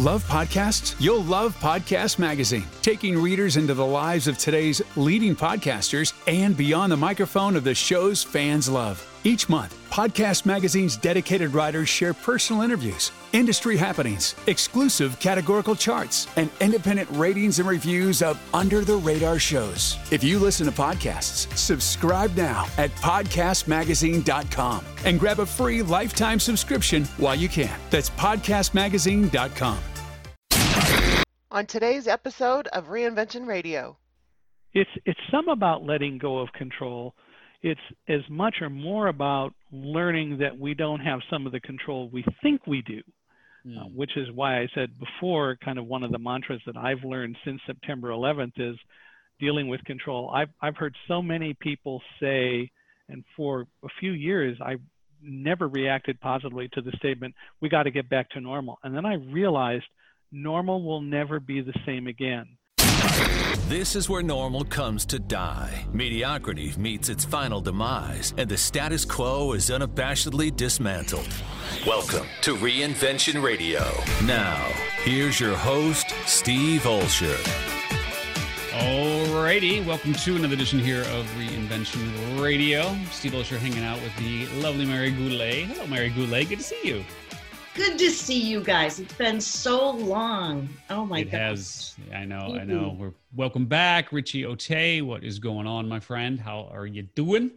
Love podcasts? You'll love Podcast Magazine, taking readers into the lives of today's leading podcasters and beyond the microphone of the shows fans love. Each month, Podcast Magazine's dedicated writers share personal interviews, industry happenings, exclusive categorical charts, and independent ratings and reviews of under the radar shows. If you listen to podcasts, subscribe now at podcastmagazine.com and grab a free lifetime subscription while you can. That's podcastmagazine.com. On today's episode of Reinvention Radio, it's it's some about letting go of control. It's as much or more about learning that we don't have some of the control we think we do, mm. uh, which is why I said before, kind of one of the mantras that I've learned since September 11th is dealing with control. I've I've heard so many people say, and for a few years I never reacted positively to the statement, "We got to get back to normal," and then I realized normal will never be the same again. This is where normal comes to die. Mediocrity meets its final demise, and the status quo is unabashedly dismantled. Welcome to Reinvention Radio. Now, here's your host, Steve Olsher. Alrighty, welcome to another edition here of Reinvention Radio. Steve Olsher hanging out with the lovely Mary Goulet. Hello, Mary Goulet. Good to see you. Good to see you guys. It's been so long. Oh my god. It has. I know. I know. We're welcome back, Richie Ote. What is going on, my friend? How are you doing?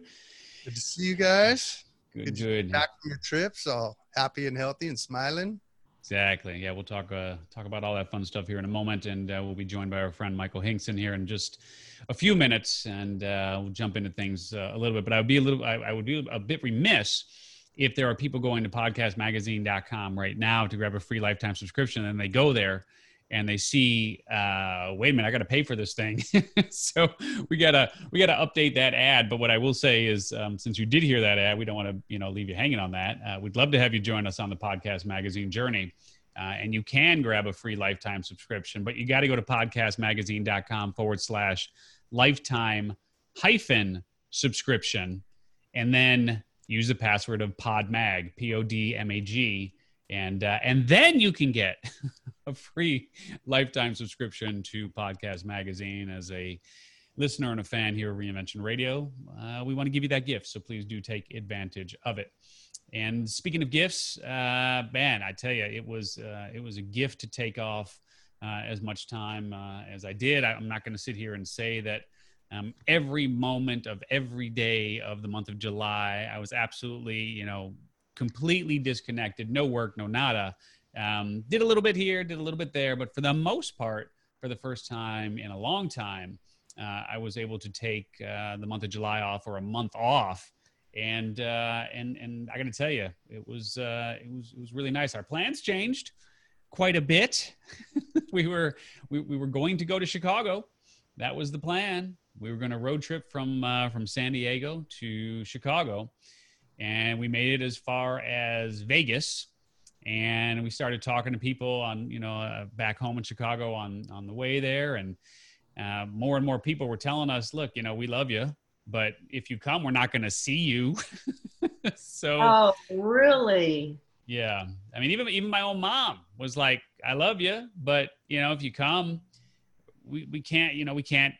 Good to see you guys. Good. Good. good. Back from your trips, all happy and healthy and smiling. Exactly. Yeah, we'll talk uh, talk about all that fun stuff here in a moment, and uh, we'll be joined by our friend Michael Hingson here in just a few minutes, and uh, we'll jump into things uh, a little bit. But I would be a little, I, I would be a bit remiss if there are people going to podcastmagazine.com right now to grab a free lifetime subscription and they go there and they see uh, wait a minute i got to pay for this thing. So we gotta we gotta update that ad. But what i will say is um, since you did hear that ad we don't want to you know leave you hanging on that. Uh, we'd love to have you join us on the podcast magazine journey. Uh, and you can grab a free lifetime subscription but you got to go to podcastmagazine.com forward slash lifetime hyphen subscription. And then use the password of podmag p-o-d-m-a-g and uh, and then you can get a free lifetime subscription to podcast magazine. As a listener and a fan here at reinvention radio uh, we want to give you that gift so please do take advantage of it. And speaking of gifts uh, man i tell you it was uh, it was a gift to take off uh, as much time uh, as i did. I, i'm not going to sit here and say that um, every moment of every day of the month of July, I was absolutely, you know, completely disconnected, no work, no nada. Um, did a little bit here, did a little bit there, but for the most part, for the first time in a long time, uh, I was able to take uh, the month of July off or a month off, and uh, and and I got to tell you, it was uh, it was it was really nice. Our plans changed quite a bit. we were we, we were going to go to Chicago. That was the plan we were going to road trip from uh, from San Diego to Chicago, and we made it as far as Vegas. And we started talking to people on, you know, uh, back home in Chicago on on the way there, and uh, more and more people were telling us, "Look, you know, we love you, but if you come, we're not going to see you." so, oh, really? Yeah, I mean, even even my own mom was like, "I love you, but you know, if you come, we we can't, you know, we can't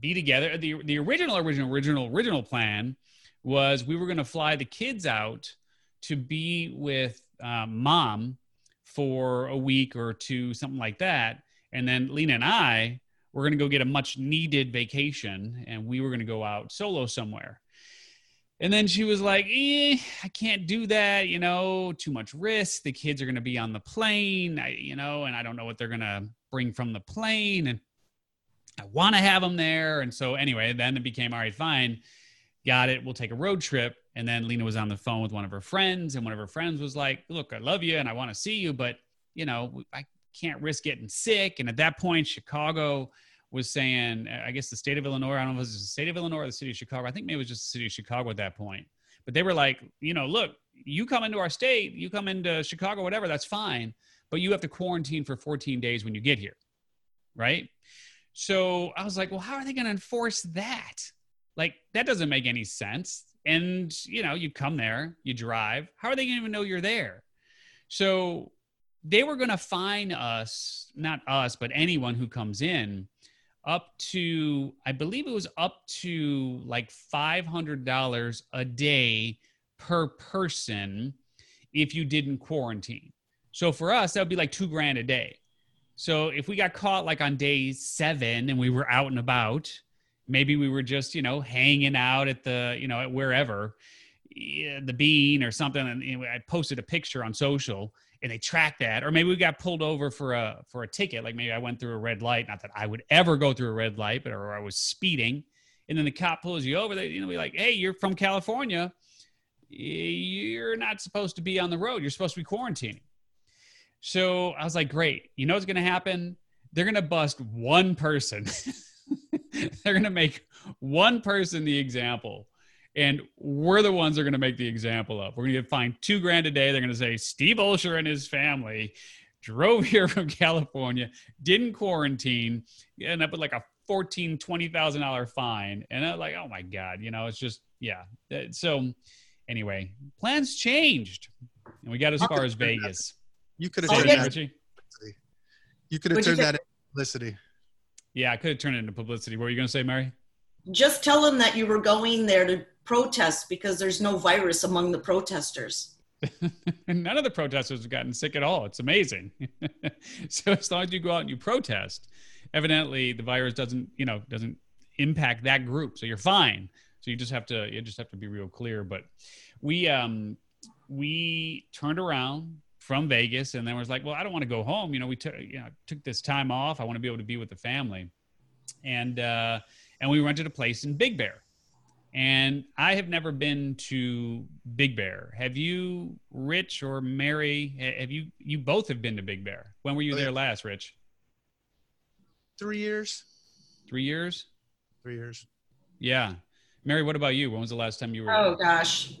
be together. The the original original original original plan was we were going to fly the kids out to be with um, mom for a week or two, something like that, and then Lena and I were going to go get a much needed vacation, and we were going to go out solo somewhere. And then she was like, eh, I can't do that, you know, too much risk. The kids are going to be on the plane, I, you know, and I don't know what they're going to bring from the plane. And I want to have them there. And so anyway, then it became all right, fine, got it. We'll take a road trip. And then Lena was on the phone with one of her friends, and one of her friends was like, "Look, I love you and I want to see you, but you know, I can't risk getting sick." And at that point, Chicago was saying, uh, I guess the state of Illinois, I don't know if it was the state of Illinois or the city of Chicago. I think maybe it was just the city of Chicago at that point. But they were like, you know, look, you come into our state, you come into Chicago, whatever, that's fine. But you have to quarantine for 14 days when you get here. Right. So I was like, well, how are they going to enforce that? Like, that doesn't make any sense. And, you know, you come there, you drive. How are they going to even know you're there? So they were going to fine us, not us, but anyone who comes in, up to I believe it was up to like five hundred dollars a day per person if you didn't quarantine. So for us, that would be like two grand a day. So if we got caught like on day seven and we were out and about, maybe we were just you know hanging out at the you know at wherever the bean or something and you know, i posted a picture on social and they track that. Or maybe we got pulled over for a for a ticket. Like maybe i went through a red light. Not that i would ever go through a red light but or i was speeding. And then the cop pulls you over. They you know be like hey you're from california. You're not supposed to be on the road. You're supposed to be quarantining so i was like great you know what's going to happen they're going to bust one person they're going to make one person the example and we're the ones that are going to make the example of. We're going to get fined two grand a day. They're going to say Steve Olsher and his family drove here from California, didn't quarantine, end up with like a fourteen, twenty thousand dollar fine, and I'm like, oh my god, you know, it's just yeah. So anyway, plans changed, and we got as far as Vegas. You could have turned that. You could have turned that into publicity. Yeah, I could have turned it into publicity. What were you going to say, Mary? Just tell them that you were going there to protest because there's no virus among the protesters. None of the protesters have gotten sick at all. It's amazing. so as long as you go out and you protest, evidently the virus doesn't, you know, doesn't impact that group. So you're fine. So you just have to you just have to be real clear. But we um we turned around from Vegas and then was like, well, I don't want to go home. You know, we took you know took this time off. I want to be able to be with the family, and uh, and we rented a place in Big Bear. And I have never been to Big Bear. Have you, Rich or Mary? Have you? You both have been to Big Bear. When were you there last, Rich? Three years. Three years. Three years. Yeah, Mary. What about you? When was the last time you were? Oh gosh,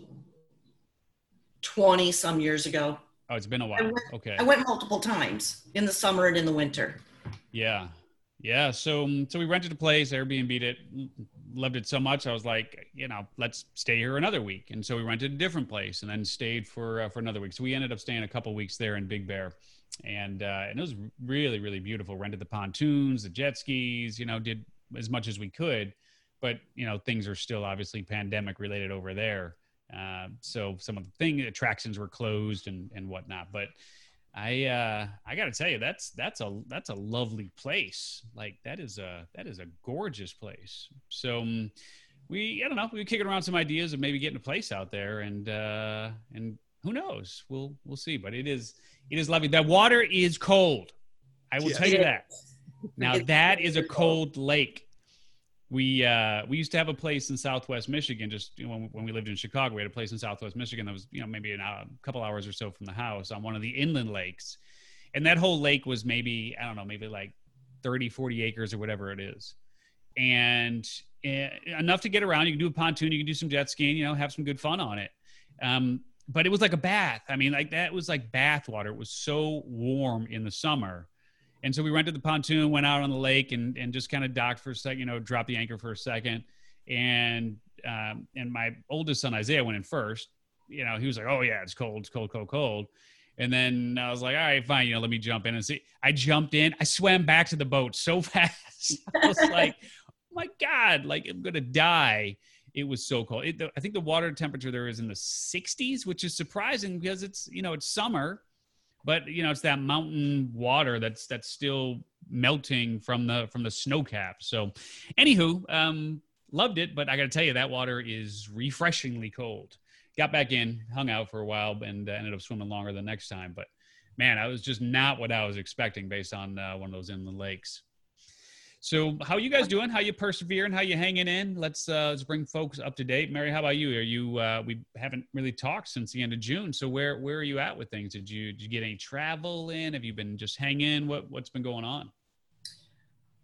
twenty some years ago. Oh, it's been a while. I went, okay. I went multiple times in the summer and in the winter. Yeah, yeah. So um, so we rented a place, Airbnb'd it, loved it so much. I was like, you know, let's stay here another week. And so we rented a different place and then stayed for uh, for another week. So we ended up staying a couple weeks there in Big Bear, and uh, and it was really really beautiful. Rented the pontoons, the jet skis, you know, did as much as we could, but you know things are still obviously pandemic related over there. Uh, so some of the thing attractions were closed and and whatnot, but I uh I got to tell you that's that's a that's a lovely place. Like that is a that is a gorgeous place. So um, we I don't know, we were kicking around some ideas of maybe getting a place out there and uh and who knows? We'll we'll see, but it is it is lovely. That water is cold. I will tell you that. Now that is a cold lake we uh, we used to have a place in Southwest Michigan. Just you know, when, when we lived in Chicago, we had a place in Southwest Michigan that was you know maybe a hour, couple hours or so from the house on one of the inland lakes, and that whole lake was maybe I don't know maybe like 30, 40 acres or whatever it is, and uh, enough to get around. You can do a pontoon, you can do some jet skiing, you know, have some good fun on it. Um, but it was like a bath. I mean, like that was like bath water. It was so warm in the summer and so we rented the pontoon, went out on the lake, and and just kind of docked for a second, you know, dropped the anchor for a second. And um, and my oldest son Isaiah went in first. You know, he was like, "Oh yeah, it's cold, it's cold, cold, cold." And then I was like, "All right, fine, you know, let me jump in and see." I jumped in. I swam back to the boat so fast. I was like, oh "My God, like I'm gonna die." It was so cold. It, the, I think the water temperature there is in the 60s, which is surprising because it's you know it's summer but you know it's that mountain water that's that's still melting from the from the snow cap. So anywho um loved it but i gotta tell you that water is refreshingly cold. Got back in hung out for a while and uh, ended up swimming longer the next time but man i was just not what i was expecting based on uh, one of those inland lakes so, how you guys doing? How you persevering? How you hanging in? Let's uh, let's bring folks up to date. Mary, how about you? Are you? Uh, we haven't really talked since the end of June. So, where where are you at with things? Did you did you get any travel in? Have you been just hanging? What what's been going on?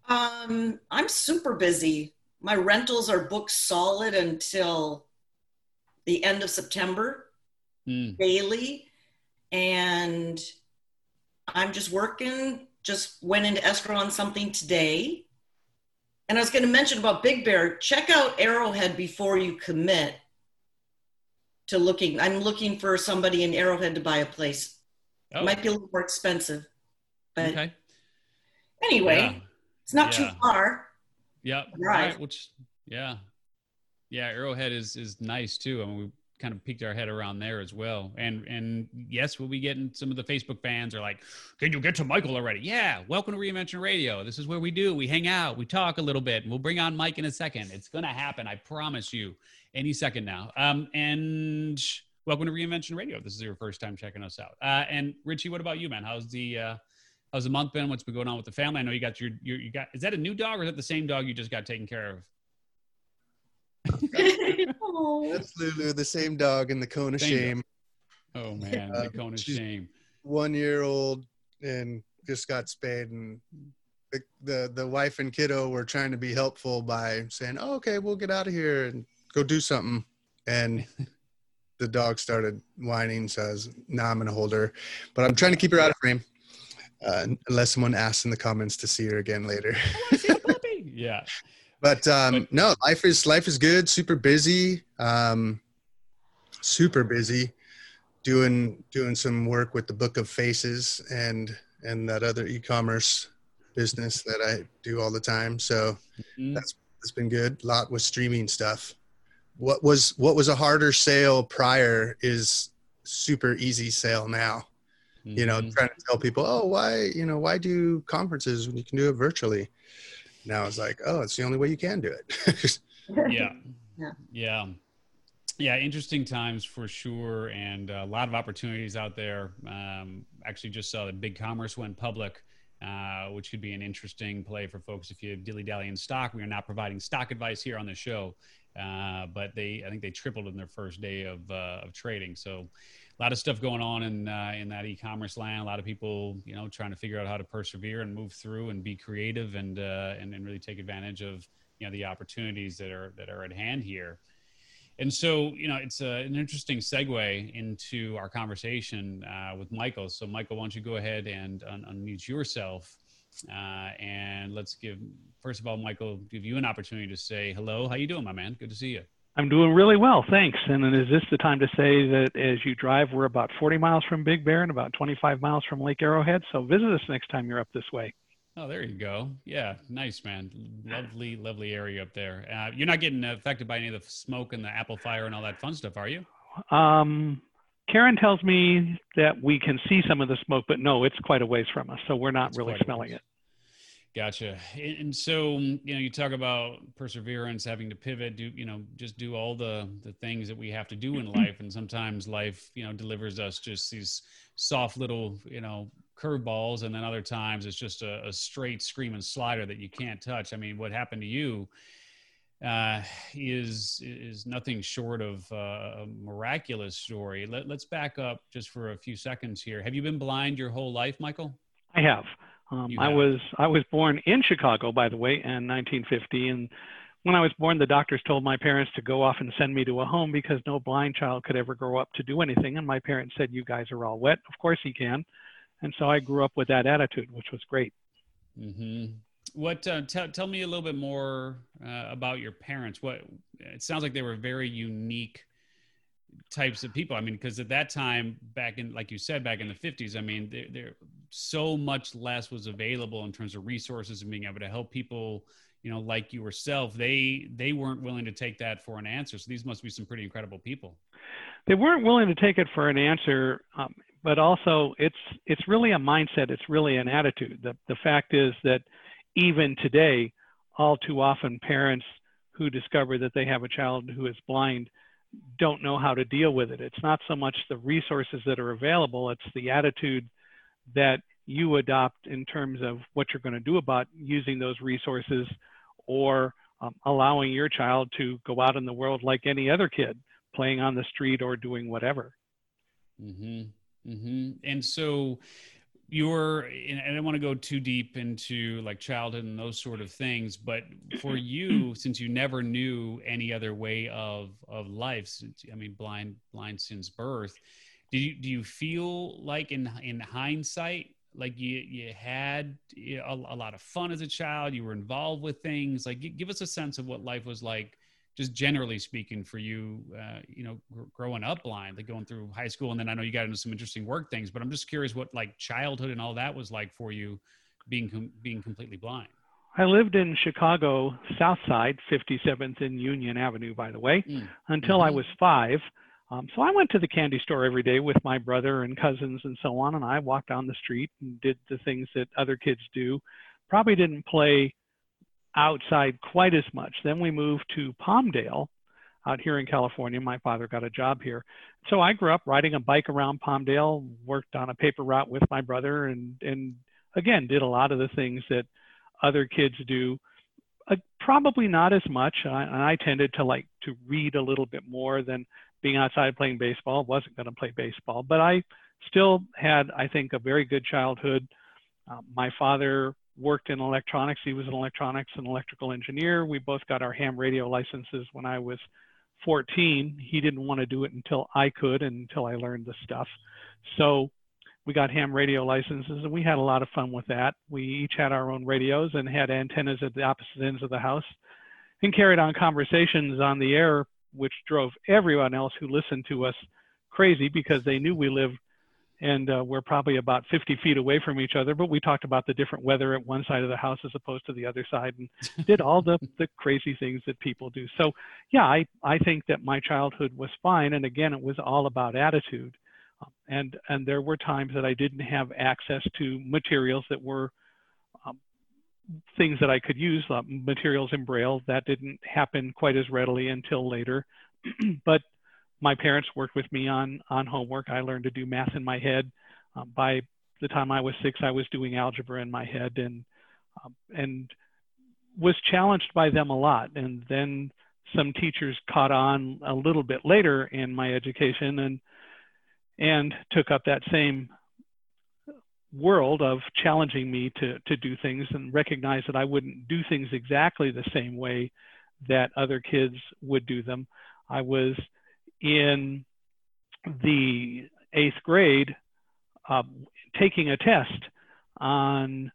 Um, I'm super busy. My rentals are booked solid until the end of September mm. daily, and I'm just working. Just went into escrow on something today and I was going to mention about Big Bear, check out Arrowhead before you commit to looking. I'm looking for somebody in Arrowhead to buy a place. Oh. It might be a little more expensive, but okay. anyway, yeah. it's not yeah. too far. Yeah. Right. Which, yeah, yeah. Arrowhead is is nice too. I mean, we kind of peeked our head around there as well. And and yes, we'll be getting some of the Facebook fans are like, "Can you get to Michael already?" Yeah. Welcome to Reinvention Radio. This is where we do. We hang out. We talk a little bit. And we'll bring on Mike in a second. It's gonna happen. I promise you. Any second now. Um, and welcome to Reinvention Radio. This is your first time checking us out. Uh, and Richie, what about you, man? How's the uh, how's the month been? What's been going on with the family? I know you got your, your you got. Is that a new dog or is that the same dog you just got taken care of? That's Lulu, the same dog in the cone of same shame. Dog. Oh man, the um, cone of shame. One year old and just got spayed, and the, the the wife and kiddo were trying to be helpful by saying, oh, "Okay, we'll get out of here and go do something," and. the dog started whining, so I was, now I'm gonna hold her, but I'm trying to keep her out of frame, uh, unless someone asks in the comments to see her again later. yeah, but um, no, life is life is good. Super busy. Um, super busy. Doing doing some work with the Book of Faces and and that other e-commerce business that I do all the time. So mm-hmm. that's that's been good. A lot with streaming stuff. What was what was a harder sale prior is super easy sale now. Mm-hmm. You know, mm-hmm. trying to tell people, oh, why you know why do conferences when you can do it virtually? Now it's like, oh, it's the only way you can do it. yeah. yeah. Yeah. Yeah. Interesting times for sure. And a lot of opportunities out there. Um, actually just saw that BigCommerce went public. Uh, which could be an interesting play for folks if you have dilly dally in stock. We are not providing stock advice here on the show, uh, but they I think they tripled in their first day of uh, of trading. So a lot of stuff going on in uh, in that e-commerce land. A lot of people, you know, trying to figure out how to persevere and move through and be creative and uh, and, and really take advantage of you know the opportunities that are that are at hand here. And so, you know, it's a, an interesting segue into our conversation uh, with Michael. So, Michael, why don't you go ahead and un- unmute yourself, uh, and let's give first of all, Michael, give you an opportunity to say hello. How you doing, my man? Good to see you. I'm doing really well, thanks. And then is this the time to say that as you drive, we're about 40 miles from Big Bear and about 25 miles from Lake Arrowhead. So visit us next time you're up this way. Oh, there you go. Yeah, nice, man. Lovely, lovely area up there. Uh, you're not getting affected by any of the smoke and the apple fire and all that fun stuff, are you? Um, Karen tells me that we can see some of the smoke, but no, it's quite a ways from us, so we're not it's really smelling it. Gotcha. And so, you know, you talk about perseverance, having to pivot, do, you know, just do all the the things that we have to do in life. And sometimes life, you know, delivers us just these soft little, you know, curveballs. And then other times it's just a, a straight screaming slider that you can't touch. I mean, what happened to you uh, is is nothing short of uh, a miraculous story. Let, let's back up just for a few seconds here. Have you been blind your whole life, Michael? I have. Um, I was I was born in Chicago, by the way, in 1950, and when I was born, the doctors told my parents to go off and send me to a home because no blind child could ever grow up to do anything. And my parents said, "You guys are all wet. Of course he can." And so I grew up with that attitude, which was great. Mm-hmm. What? Uh, t- tell me a little bit more uh, about your parents. What? It sounds like they were very unique types of people. I mean, because at that time, back in, like you said, back in the 50s, I mean, there, there so much less was available in terms of resources and being able to help people, you know, like yourself. They they weren't willing to take that for an answer. So these must be some pretty incredible people. They weren't willing to take it for an answer, um, but also it's it's really a mindset. It's really an attitude. The the fact is that even today, all too often, parents who discover that they have a child who is blind don't know how to deal with it. It's not so much the resources that are available, it's the attitude that you adopt in terms of what you're going to do about using those resources or um, allowing your child to go out in the world like any other kid, playing on the street or doing whatever. Mm-hmm. Mm-hmm. And so, you're and i don't want to go too deep into like childhood and those sort of things but for you since you never knew any other way of of life since i mean blind blind since birth do you do you feel like in in hindsight like you you had a, a lot of fun as a child you were involved with things? Like give us a sense of what life was like just generally speaking for you, uh, you know, gr- growing up blind, like going through high school, and then I know you got into some interesting work things, but I'm just curious what like childhood and all that was like for you, being com- being completely blind. I lived in Chicago, South Side, 57th and Union Avenue, by the way, mm. until mm-hmm. I was five. Um, so I went to the candy store every day with my brother and cousins and so on, and I walked down the street and did the things that other kids do. Probably didn't play outside quite as much. Then we moved to Palmdale out here in California. My father got a job here. So I grew up riding a bike around Palmdale, worked on a paper route with my brother, and, and again, did a lot of the things that other kids do. Uh, probably not as much. I, I tended to like to read a little bit more than being outside playing baseball. Wasn't going to play baseball, but I still had, I think, a very good childhood. Uh, my father worked in electronics. He was an electronics and electrical engineer. We both got our ham radio licenses when I was 14. He didn't want to do it until I could and until I learned the stuff. So we got ham radio licenses and we had a lot of fun with that. We each had our own radios and had antennas at the opposite ends of the house and carried on conversations on the air, which drove everyone else who listened to us crazy because they knew we lived and uh, we're probably about 50 feet away from each other but we talked about the different weather at one side of the house as opposed to the other side and did all the, the crazy things that people do so yeah I, I think that my childhood was fine and again it was all about attitude and and there were times that I didn't have access to materials that were um, things that I could use, uh, materials in Braille. That didn't happen quite as readily until later. but my parents worked with me on on homework. I learned to do math in my head. Uh, by the time I was six, I was doing algebra in my head, and um, and was challenged by them a lot. And then some teachers caught on a little bit later in my education and and took up that same world of challenging me to, to do things and recognize that I wouldn't do things exactly the same way that other kids would do them. I was in the eighth grade uh, taking a test on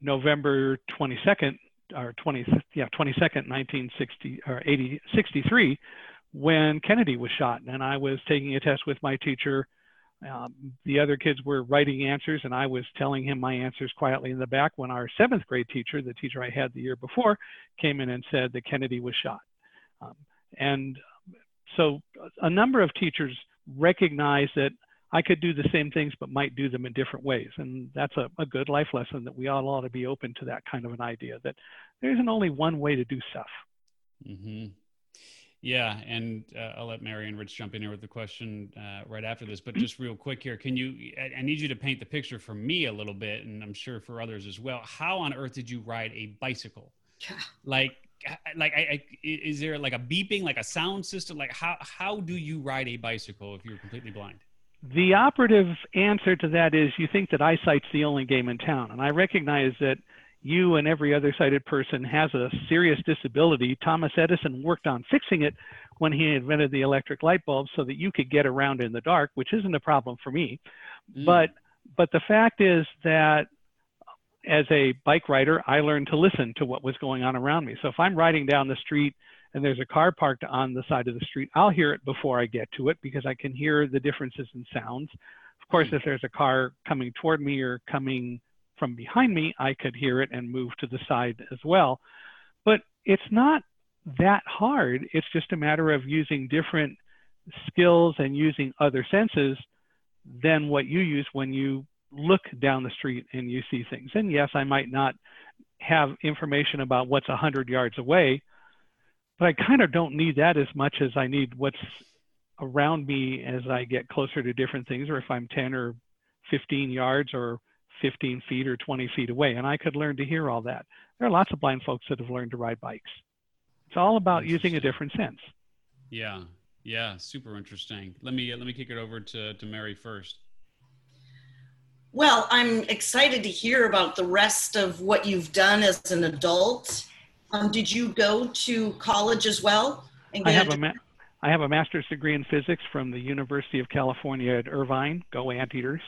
November 22nd or 20 yeah 22nd 1960 or 80 63 when Kennedy was shot and I was taking a test with my teacher um, the other kids were writing answers, and I was telling him my answers quietly in the back when our seventh grade teacher, the teacher I had the year before, came in and said that Kennedy was shot. Um, and so a number of teachers recognize that I could do the same things, but might do them in different ways. And that's a, a good life lesson that we all ought to be open to that kind of an idea that there isn't only one way to do stuff. Mm-hmm. Yeah, and uh, I'll let Mary and Rich jump in here with the question uh, right after this. But just real quick here, can you? I, I need you to paint the picture for me a little bit, and I'm sure for others as well. How on earth did you ride a bicycle? Yeah. Like, like, I, I, is there like a beeping, like a sound system? Like, how how do you ride a bicycle if you're completely blind? The operative answer to that is you think that eyesight's the only game in town, and I recognize that you and every other sighted person has a serious disability. Thomas Edison worked on fixing it when he invented the electric light bulb so that you could get around in the dark, which isn't a problem for me. Mm. But but the fact is that as a bike rider, I learned to listen to what was going on around me. So if I'm riding down the street and there's a car parked on the side of the street, I'll hear it before I get to it because I can hear the differences in sounds. Of course, mm. if there's a car coming toward me or coming from behind me, I could hear it and move to the side as well. But it's not that hard. It's just a matter of using different skills and using other senses than what you use when you look down the street and you see things. And yes, I might not have information about what's 100 yards away, but I kind of don't need that as much as I need what's around me as I get closer to different things, or if I'm 10 or 15 yards or 15 feet or 20 feet away. And I could learn to hear all that. There are lots of blind folks that have learned to ride bikes. It's all about using a different sense. Yeah. Yeah. Super interesting. Let me, let me kick it over to, to Mary first. Well, I'm excited to hear about the rest of what you've done as an adult. Um, did you go to college as well? I have a ma- I have a master's degree in physics from the University of California at Irvine. Go Anteaters!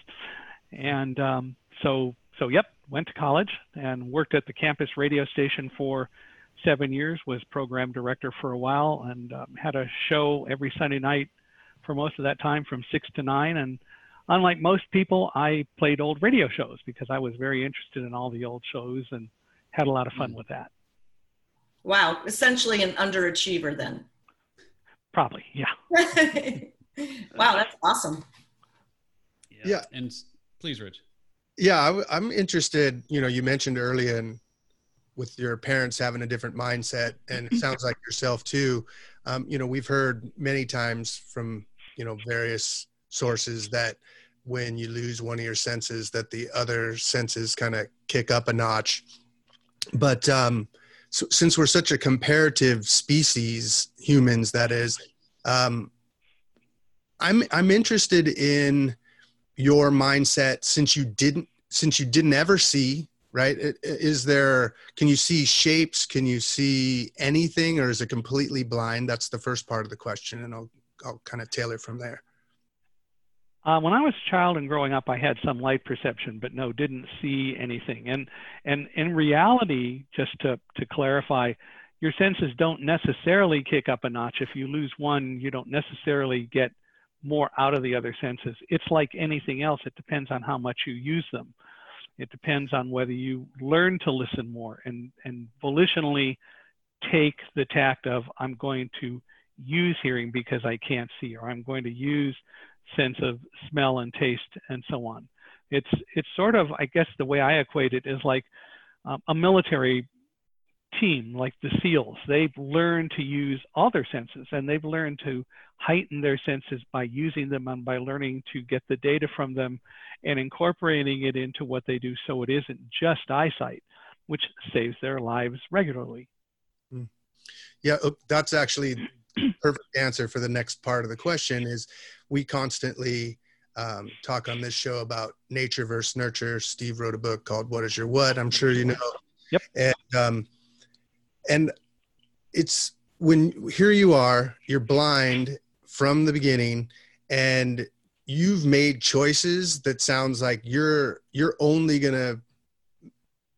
And um, so so yep, went to college and worked at the campus radio station for seven years, was program director for a while, and um, had a show every Sunday night for most of that time from six to nine. And unlike most people, I played old radio shows because I was very interested in all the old shows and had a lot of fun mm. with that. Wow, essentially an underachiever then. Probably, yeah. wow, that's awesome. Yeah. yeah. And please, Rich. Yeah, I, am interested. You know, you mentioned earlier and with your parents having a different mindset, and it sounds like yourself too. Um, you know, we've heard many times from you know various sources that when you lose one of your senses, that the other senses kind of kick up a notch. But um, so, since we're such a comparative species, humans, that is, um, I'm I'm interested in your mindset since you didn't since you didn't ever see right? Is there can you see shapes? Can you see anything or is it completely blind? That's the first part of the question and i'll i'll kind of tailor from there uh, when I was a child and growing up, I had some light perception, but no, didn't see anything. And and in reality, just to to clarify, your senses don't necessarily kick up a notch. If you lose one, you don't necessarily get more out of the other senses. It's like anything else, it depends on how much you use them. It depends on whether you learn to listen more and, and volitionally take the tact of, I'm going to use hearing because I can't see, or I'm going to use sense of smell and taste and so on. It's, it's sort of, I guess the way I equate it is like um, a military team like the SEALs, they've learned to use all their senses and they've learned to heighten their senses by using them and by learning to get the data from them and incorporating it into what they do so it isn't just eyesight, which saves their lives regularly. Hmm. Yeah, oh, that's actually perfect answer for the next part of the question is we constantly um, talk on this show about nature versus nurture. Steve wrote a book called What is Your What? I'm sure you know. Yep. And um, and it's when here you are you're blind from the beginning and you've made choices that sounds like you're you're only going to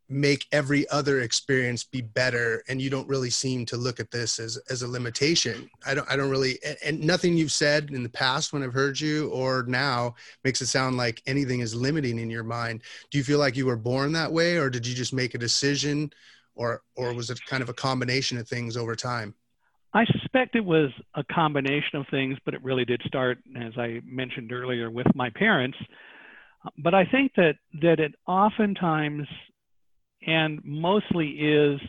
make every other experience be better and you don't really seem to look at this as as a limitation i don't i don't really and, and nothing you've said in the past when i've heard you or now makes it sound like anything is limiting in your mind do you feel like you were born that way or did you just make a decision or or was it kind of a combination of things over time? I suspect it was a combination of things, but it really did start, as I mentioned earlier, with my parents. But I think that that it oftentimes and mostly is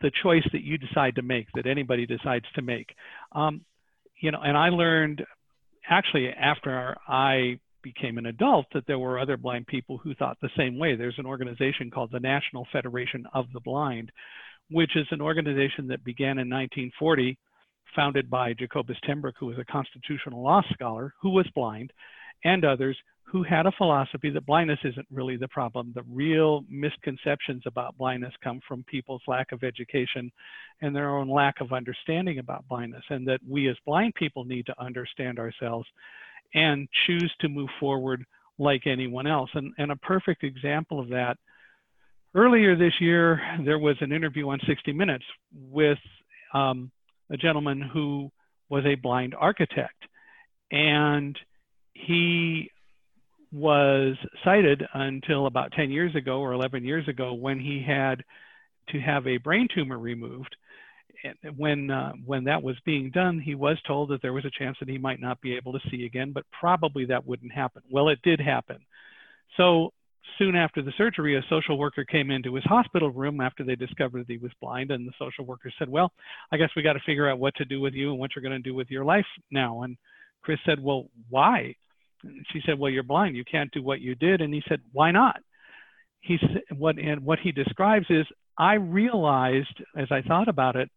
the choice that you decide to make, that anybody decides to make. Um, you know, and I learned actually after I became an adult that there were other blind people who thought the same way. There's an organization called the National Federation of the Blind, which is an organization that began in 1940, founded by Jacobus Tenbroek, who was a constitutional law scholar who was blind, and others who had a philosophy that blindness isn't really the problem. The real misconceptions about blindness come from people's lack of education and their own lack of understanding about blindness, and that we as blind people need to understand ourselves and choose to move forward like anyone else. And, and a perfect example of that, earlier this year, there was an interview on 60 Minutes with um, a gentleman who was a blind architect. And he was sighted until about 10 years ago or 11 years ago when he had to have a brain tumor removed when uh, when that was being done, he was told that there was a chance that he might not be able to see again, but probably that wouldn't happen. Well, it did happen. So soon after the surgery, a social worker came into his hospital room after they discovered that he was blind, and the social worker said, "Well, I guess we got to figure out what to do with you and what you're going to do with your life now." And Chris said, "Well, why?" She said, "Well, you're blind. You can't do what you did." And he said, "Why not?" He said, "What and what he describes is." I realized as I thought about it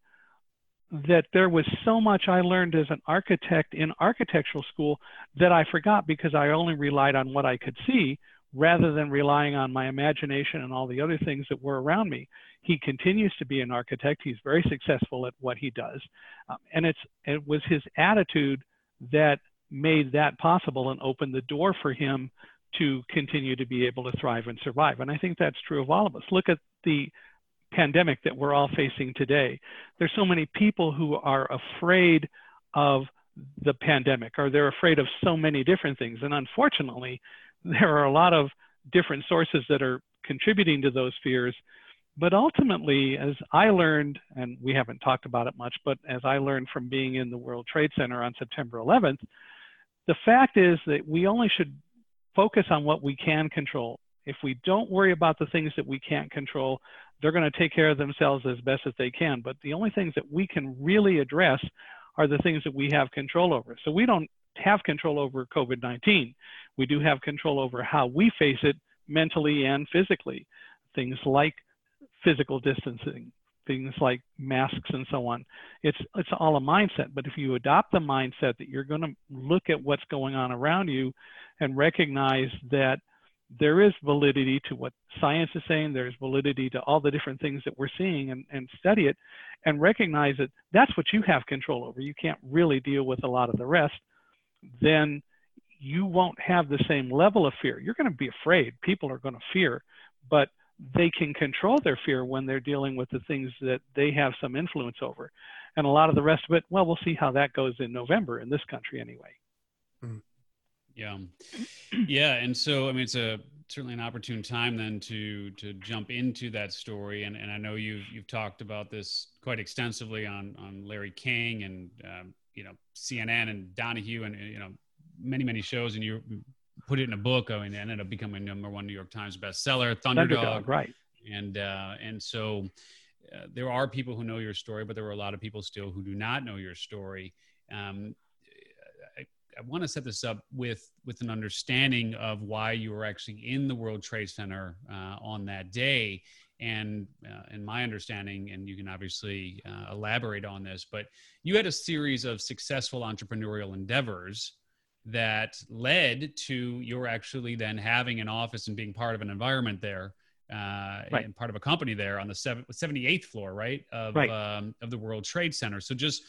that there was so much I learned as an architect in architectural school that I forgot because I only relied on what I could see rather than relying on my imagination and all the other things that were around me. He continues to be an architect. He's very successful at what he does. Um, and it's, it was his attitude that made that possible and opened the door for him to continue to be able to thrive and survive. And I think that's true of all of us. Look at the pandemic that we're all facing today. There's so many people who are afraid of the pandemic or they're afraid of so many different things. And unfortunately, there are a lot of different sources that are contributing to those fears. But ultimately, as I learned, and we haven't talked about it much, but as I learned from being in the World Trade Center on September 11th, the fact is that we only should focus on what we can control. If we don't worry about the things that we can't control, they're going to take care of themselves as best as they can. But the only things that we can really address are the things that we have control over. So we don't have control over COVID 19. We do have control over how we face it mentally and physically. Things like physical distancing, things like masks and so on. It's, it's all a mindset. But if you adopt the mindset that you're going to look at what's going on around you and recognize that there is validity to what science is saying, there's validity to all the different things that we're seeing and, and study it and recognize that that's what you have control over. You can't really deal with a lot of the rest. Then you won't have the same level of fear. You're going to be afraid. People are going to fear, but they can control their fear when they're dealing with the things that they have some influence over. And a lot of the rest of it, well, we'll see how that goes in November in this country anyway. Mm. Yeah. Yeah. And so, I mean, it's a certainly an opportune time then to, to jump into that story. And, and I know you've, you've talked about this quite extensively on, on Larry King and, um, you know, CNN and Donahue and, you know, many, many shows and you put it in a book. I mean, it ended up becoming number one New York Times bestseller, Thunderdog. Thunderdog right. And, uh, and so uh, there are people who know your story, but there were a lot of people still who do not know your story. Um, I I want to set this up with with an understanding of why you were actually in the World Trade Center uh, on that day. And uh, in my understanding, and you can obviously uh, elaborate on this, but you had a series of successful entrepreneurial endeavors that led to your actually then having an office and being part of an environment there uh, right. and part of a company there on the 78th floor, right, of, right. Um, of the World Trade Center. So just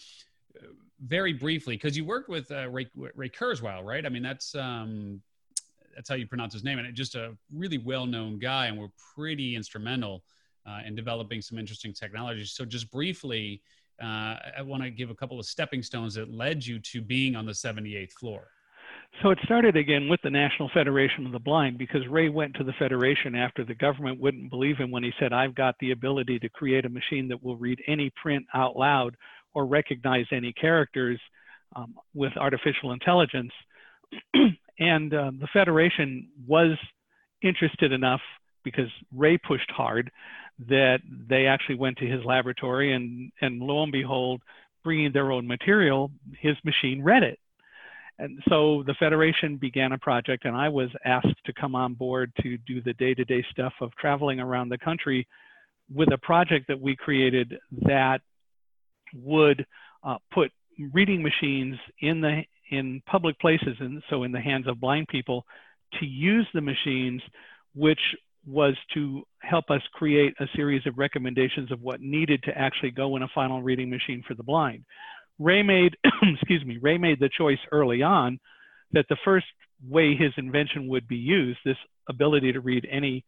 very briefly, because you worked with uh, Ray, Ray Kurzweil, right? I mean, that's um, that's how you pronounce his name, and just a really well-known guy, and we're pretty instrumental uh, in developing some interesting technologies. So, just briefly, uh, I want to give a couple of stepping stones that led you to being on the 78th floor. So it started again with the National Federation of the Blind because Ray went to the Federation after the government wouldn't believe him when he said, I've got the ability to create a machine that will read any print out loud or recognize any characters um, with artificial intelligence. and uh, the Federation was interested enough because Ray pushed hard that they actually went to his laboratory and, and lo and behold, bringing their own material, his machine read it. And so the Federation began a project, and I was asked to come on board to do the day to day stuff of traveling around the country with a project that we created that would uh, put reading machines in the in public places and so in the hands of blind people to use the machines which was to help us create a series of recommendations of what needed to actually go in a final reading machine for the blind. Ray made, excuse me, Ray made the choice early on that the first way his invention would be used, this ability to read any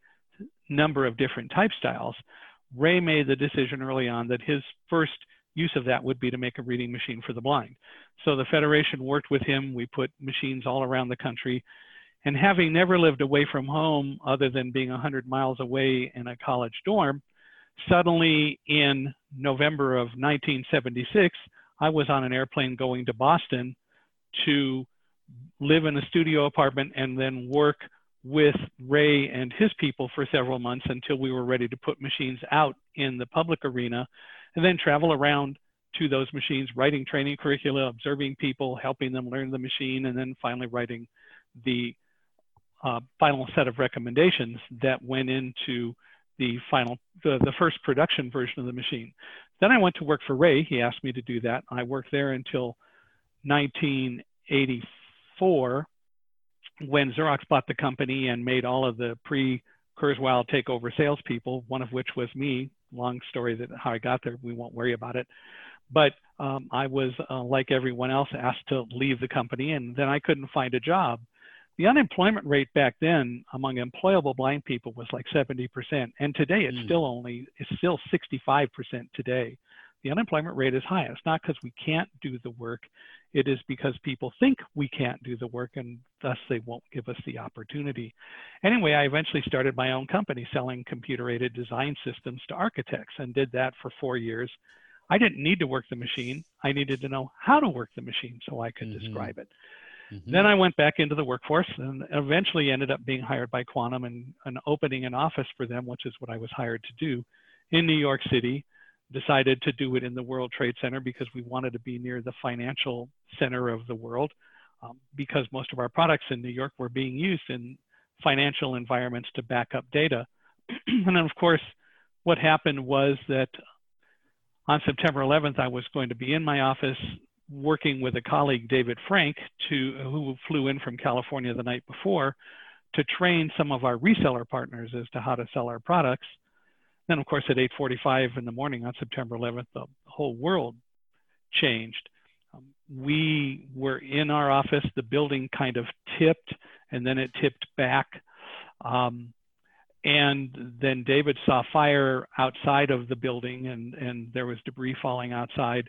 number of different type styles, Ray made the decision early on that his first use of that would be to make a reading machine for the blind. So the Federation worked with him. We put machines all around the country. And having never lived away from home other than being 100 miles away in a college dorm, suddenly in November of 1976, I was on an airplane going to Boston to live in a studio apartment and then work with Ray and his people for several months until we were ready to put machines out in the public arena and then travel around to those machines, writing training curricula, observing people, helping them learn the machine, and then finally writing the uh, final set of recommendations that went into the final, the, the first production version of the machine. Then I went to work for Ray. He asked me to do that. I worked there until 1984 when Xerox bought the company and made all of the pre Kurzweil takeover salespeople, one of which was me, long story that how I got there. We won't worry about it. But um, I was, uh, like everyone else, asked to leave the company, and then I couldn't find a job. The unemployment rate back then among employable blind people was like 70%. And today it's mm. still only, it's still 65% today. The unemployment rate is high. It's not because we can't do the work. It is because people think we can't do the work and thus they won't give us the opportunity. Anyway, I eventually started my own company selling computer aided design systems to architects and did that for four years. I didn't need to work the machine. I needed to know how to work the machine so I could mm-hmm. describe it. Mm-hmm. Then I went back into the workforce and eventually ended up being hired by Quantum and, and opening an office for them, which is what I was hired to do in New York City. Decided to do it in the World Trade Center because we wanted to be near the financial center of the world. Um, because most of our products in New York were being used in financial environments to back up data. and then, of course, what happened was that on September 11th, I was going to be in my office working with a colleague, David Frank, to, who flew in from California the night before to train some of our reseller partners as to how to sell our products. Then, of course, at 8:45 in the morning on September 11th, the whole world changed. Um, we were in our office. The building kind of tipped, and then it tipped back. Um, and then David saw fire outside of the building, and and there was debris falling outside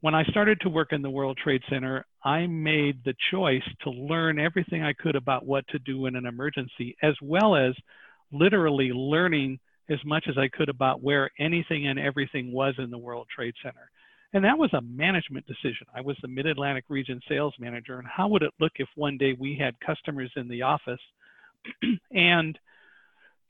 when I started to work in the World Trade Center, I made the choice to learn everything I could about what to do in an emergency, as well as literally learning as much as I could about where anything and everything was in the World Trade Center. And that was a management decision. I was the Mid Atlantic region sales manager. And how would it look if one day we had customers in the office and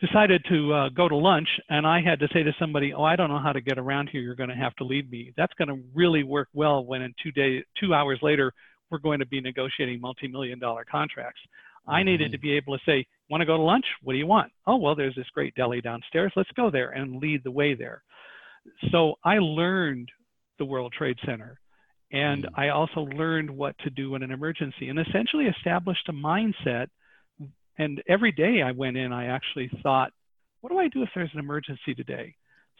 decided to uh, go to lunch and I had to say to somebody, "Oh, I don't know how to get around here. You're going to have to lead me." That's going to really work well when in 2 days 2 hours later we're going to be negotiating multi-million dollar contracts. Mm-hmm. I needed to be able to say, "Want to go to lunch? What do you want?" "Oh, well, there's this great deli downstairs. Let's go there and lead the way there." So I learned the World Trade Center and mm-hmm. I also learned what to do in an emergency and essentially established a mindset and every day I went in, I actually thought, what do I do if there's an emergency today?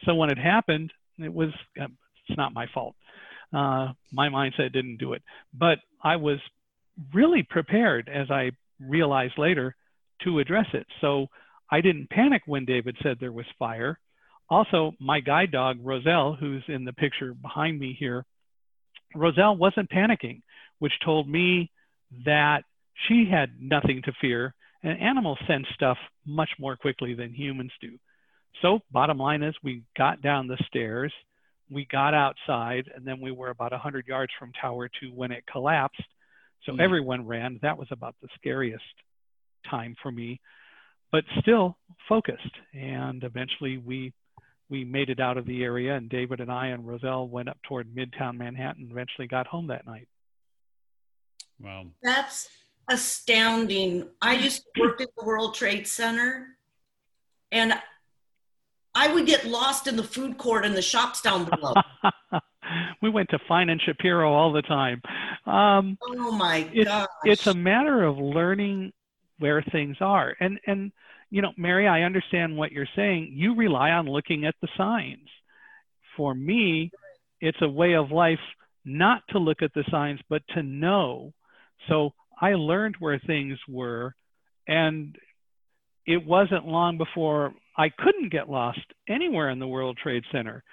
So when it happened, it was, um, it's not my fault. Uh, my mindset didn't do it. But I was really prepared, as I realized later, to address it. So I didn't panic when David said there was fire. Also, my guide dog, Roselle, who's in the picture behind me here, Roselle wasn't panicking, which told me that she had nothing to fear and animals sense stuff much more quickly than humans do. So, bottom line is, we got down the stairs, we got outside, and then we were about 100 yards from Tower 2 when it collapsed. So, mm. everyone ran. That was about the scariest time for me, but still focused. And eventually, we we made it out of the area, and David and I and Roselle went up toward Midtown Manhattan. And eventually, got home that night. Wow, that's astounding. I used to work at the World Trade Center and I would get lost in the food court and the shops down below. we went to Fine and Shapiro all the time. Um, oh my god! It's, it's a matter of learning where things are. And and you know, Mary, I understand what you're saying. You rely on looking at the signs. For me, it's a way of life not to look at the signs, but to know. So I learned where things were, and it wasn't long before I couldn't get lost anywhere in the World Trade Center.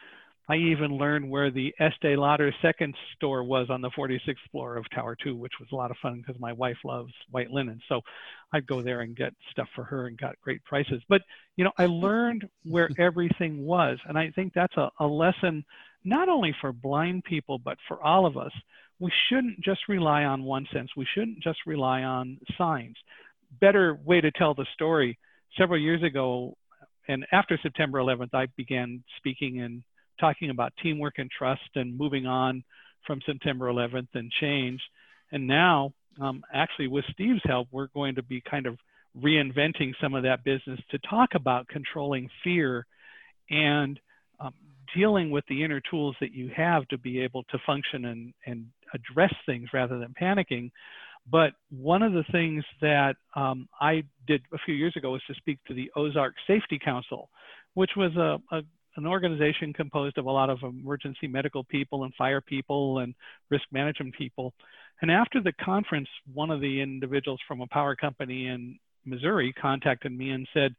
I even learned where the Estee Lauder second store was on the 46th floor of Tower 2, which was a lot of fun because my wife loves white linen. So I'd go there and get stuff for her and got great prices. But, you know, I learned where everything was. And I think that's a, a lesson not only for blind people, but for all of us we shouldn't just rely on one sense. We shouldn't just rely on signs. Better way to tell the story. Several years ago, and after September 11th, I began speaking and talking about teamwork and trust and moving on from September 11th and change. And now, um, actually, with Steve's help, we're going to be kind of reinventing some of that business to talk about controlling fear and um, dealing with the inner tools that you have to be able to function and, and address things rather than panicking. But one of the things that um, I did a few years ago was to speak to the Ozark Safety Council, which was a, a an organization composed of a lot of emergency medical people and fire people and risk management people. And after the conference, one of the individuals from a power company in Missouri contacted me and said,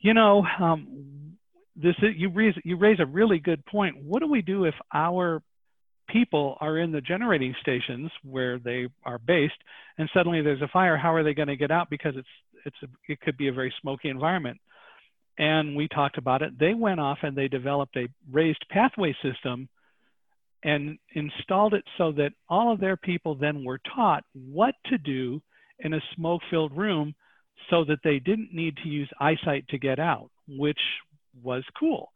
you know, um, this is, you raise you raise a really good point. What do we do if our people are in the generating stations where they are based, and suddenly there's a fire? How are they going to get out? Because it's it's a, it could be a very smoky environment. And we talked about it. They went off and they developed a raised pathway system and installed it so that all of their people then were taught what to do in a smoke filled room so that they didn't need to use eyesight to get out, which was cool.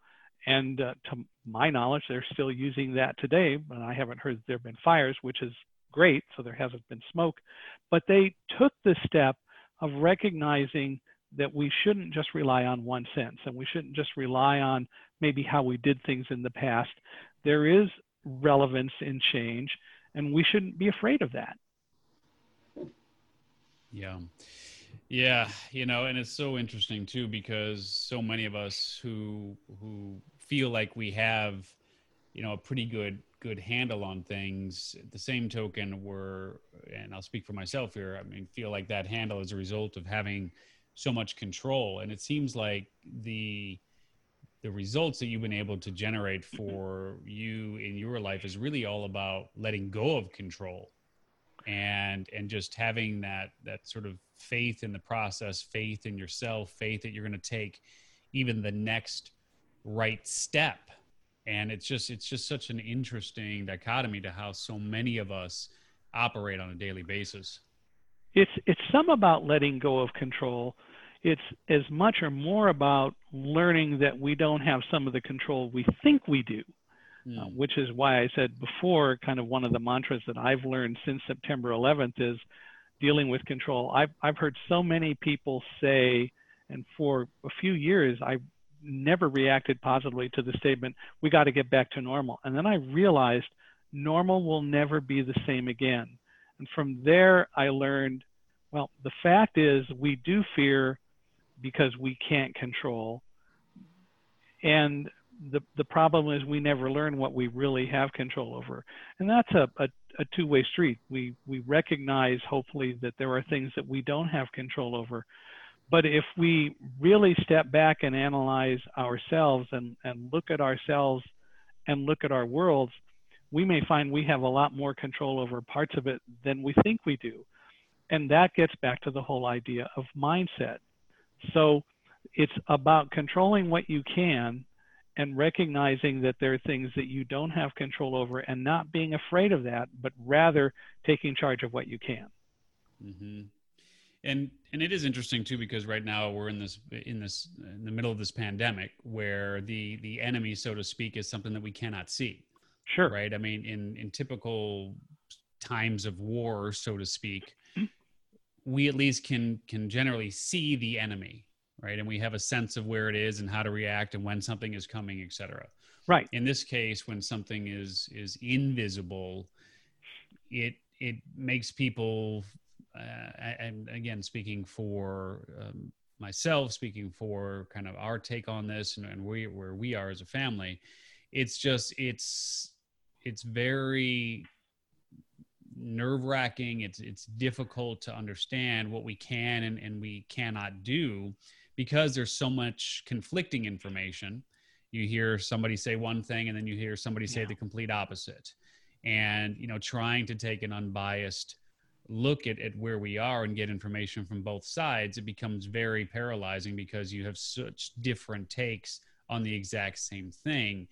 And uh, to my knowledge, they're still using that today. And I haven't heard there have been fires, which is great. So there hasn't been smoke. But they took the step of recognizing that we shouldn't just rely on one sense and we shouldn't just rely on maybe how we did things in the past. There is relevance in change, and we shouldn't be afraid of that. Yeah. Yeah, you know, and it's so interesting too because so many of us who who feel like we have, you know, a pretty good good handle on things. At the same token, we're, and I'll speak for myself here. I mean, feel like that handle is a result of having so much control, and it seems like the the results that you've been able to generate mm-hmm. for you in your life is really all about letting go of control and and just having that that sort of faith in the process faith in yourself faith that you're going to take even the next right step. And it's just it's just such an interesting dichotomy to how so many of us operate on a daily basis. It's it's some about letting go of control. It's as much or more about learning that we don't have some of the control we think we do mm. uh, which is why i said before kind of one of the mantras that i've learned since september 11th is dealing with control. I've, I've heard so many people say and for a few years i never reacted positively to the statement we got to get back to normal and then i realized normal will never be the same again and from there i learned well the fact is we do fear because we can't control. And the, the problem is we never learn what we really have control over. And that's a, a, a two-way street. We, we recognize, hopefully, that there are things that we don't have control over. But if we really step back and analyze ourselves and, and look at ourselves and look at our worlds, we may find we have a lot more control over parts of it than we think we do. And that gets back to the whole idea of mindset. So it's about controlling what you can and recognizing that there are things that you don't have control over and not being afraid of that, but rather taking charge of what you can. Mm-hmm. And and it is interesting too because right now we're in this in this in the middle of this pandemic where the the enemy, so to speak, is something that we cannot see. Sure. Right. I mean, in in typical times of war, so to speak, we at least can can generally see the enemy right and we have a sense of where it is and how to react and when something is coming etc right in this case when something is is invisible it it makes people uh, and again speaking for um, myself speaking for kind of our take on this and, and we, where we are as a family it's just it's it's very nerve wracking. It's it's difficult to understand what we can and, and we cannot do because there's so much conflicting information. You hear somebody say one thing and then you hear somebody say yeah. the complete opposite. And you know, trying to take an unbiased look at, at where we are and get information from both sides, it becomes very paralyzing because you have such different takes on the exact same thing.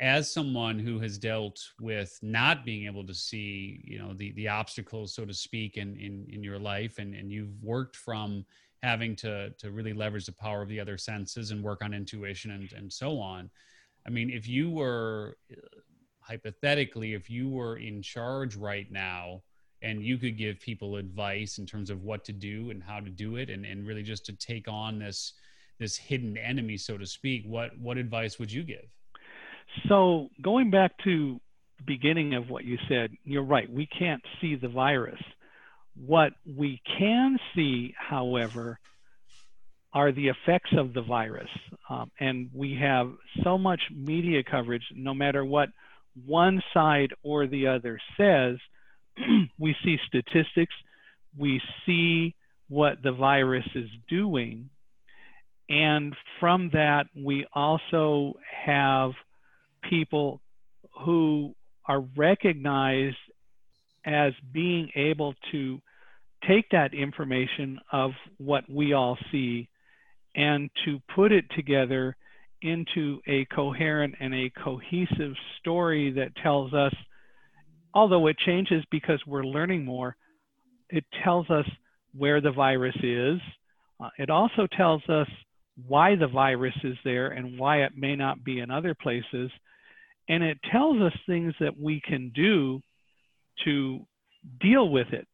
As someone who has dealt with not being able to see you know the the obstacles so to speak in in, in your life and and you've worked from having to to really leverage the power of the other senses and work on intuition and and so on i mean if you were uh, hypothetically if you were in charge right now and you could give people advice in terms of what to do and how to do it and, and really just to take on this this hidden enemy so to speak what what advice would you give so going back to the beginning of what you said, you're right. We can't see the virus. What we can see, however, are the effects of the virus. Um, and we have so much media coverage, no matter what one side or the other says, we see statistics, we see what the virus is doing. And from that, we also have people who are recognized as being able to take that information of what we all see and to put it together into a coherent and a cohesive story that tells us, although it changes because we're learning more, it tells us where the virus is. Uh, it also tells us why the virus is there and why it may not be in other places. And it tells us things that we can do to deal with it.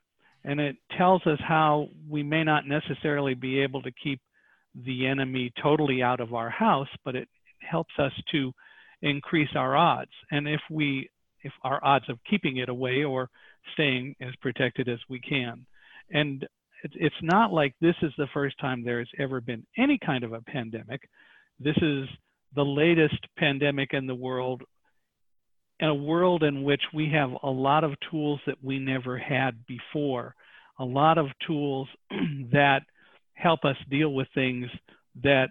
And it tells us how we may not necessarily be able to keep the enemy totally out of our house, but it helps us to increase our odds. And if we, if our odds of keeping it away or staying as protected as we can. And it's not like this is the first time there's ever been any kind of a pandemic. This is the latest pandemic in the world, in a world in which we have a lot of tools that we never had before, a lot of tools that help us deal with things that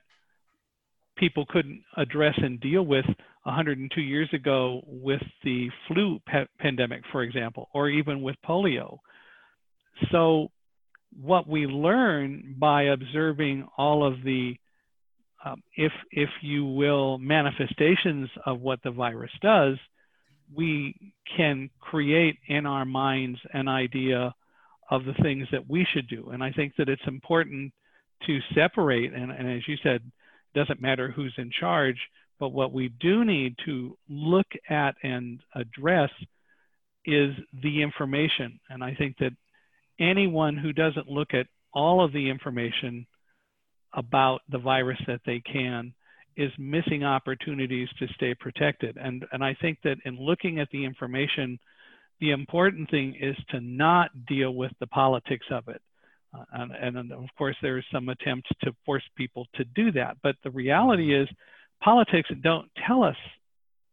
people couldn't address and deal with 102 years ago with the flu pandemic, for example, or even with polio. So what we learn by observing all of the, um, if, if you will, manifestations of what the virus does, we can create in our minds an idea of the things that we should do. And I think that it's important to separate, and, and as you said, it doesn't matter who's in charge, but what we do need to look at and address is the information. And I think that anyone who doesn't look at all of the information about the virus that they can is missing opportunities to stay protected. And, and I think that in looking at the information, the important thing is to not deal with the politics of it. Uh, and, and, of course, there's some attempts to force people to do that. But the reality is, politics don't tell us,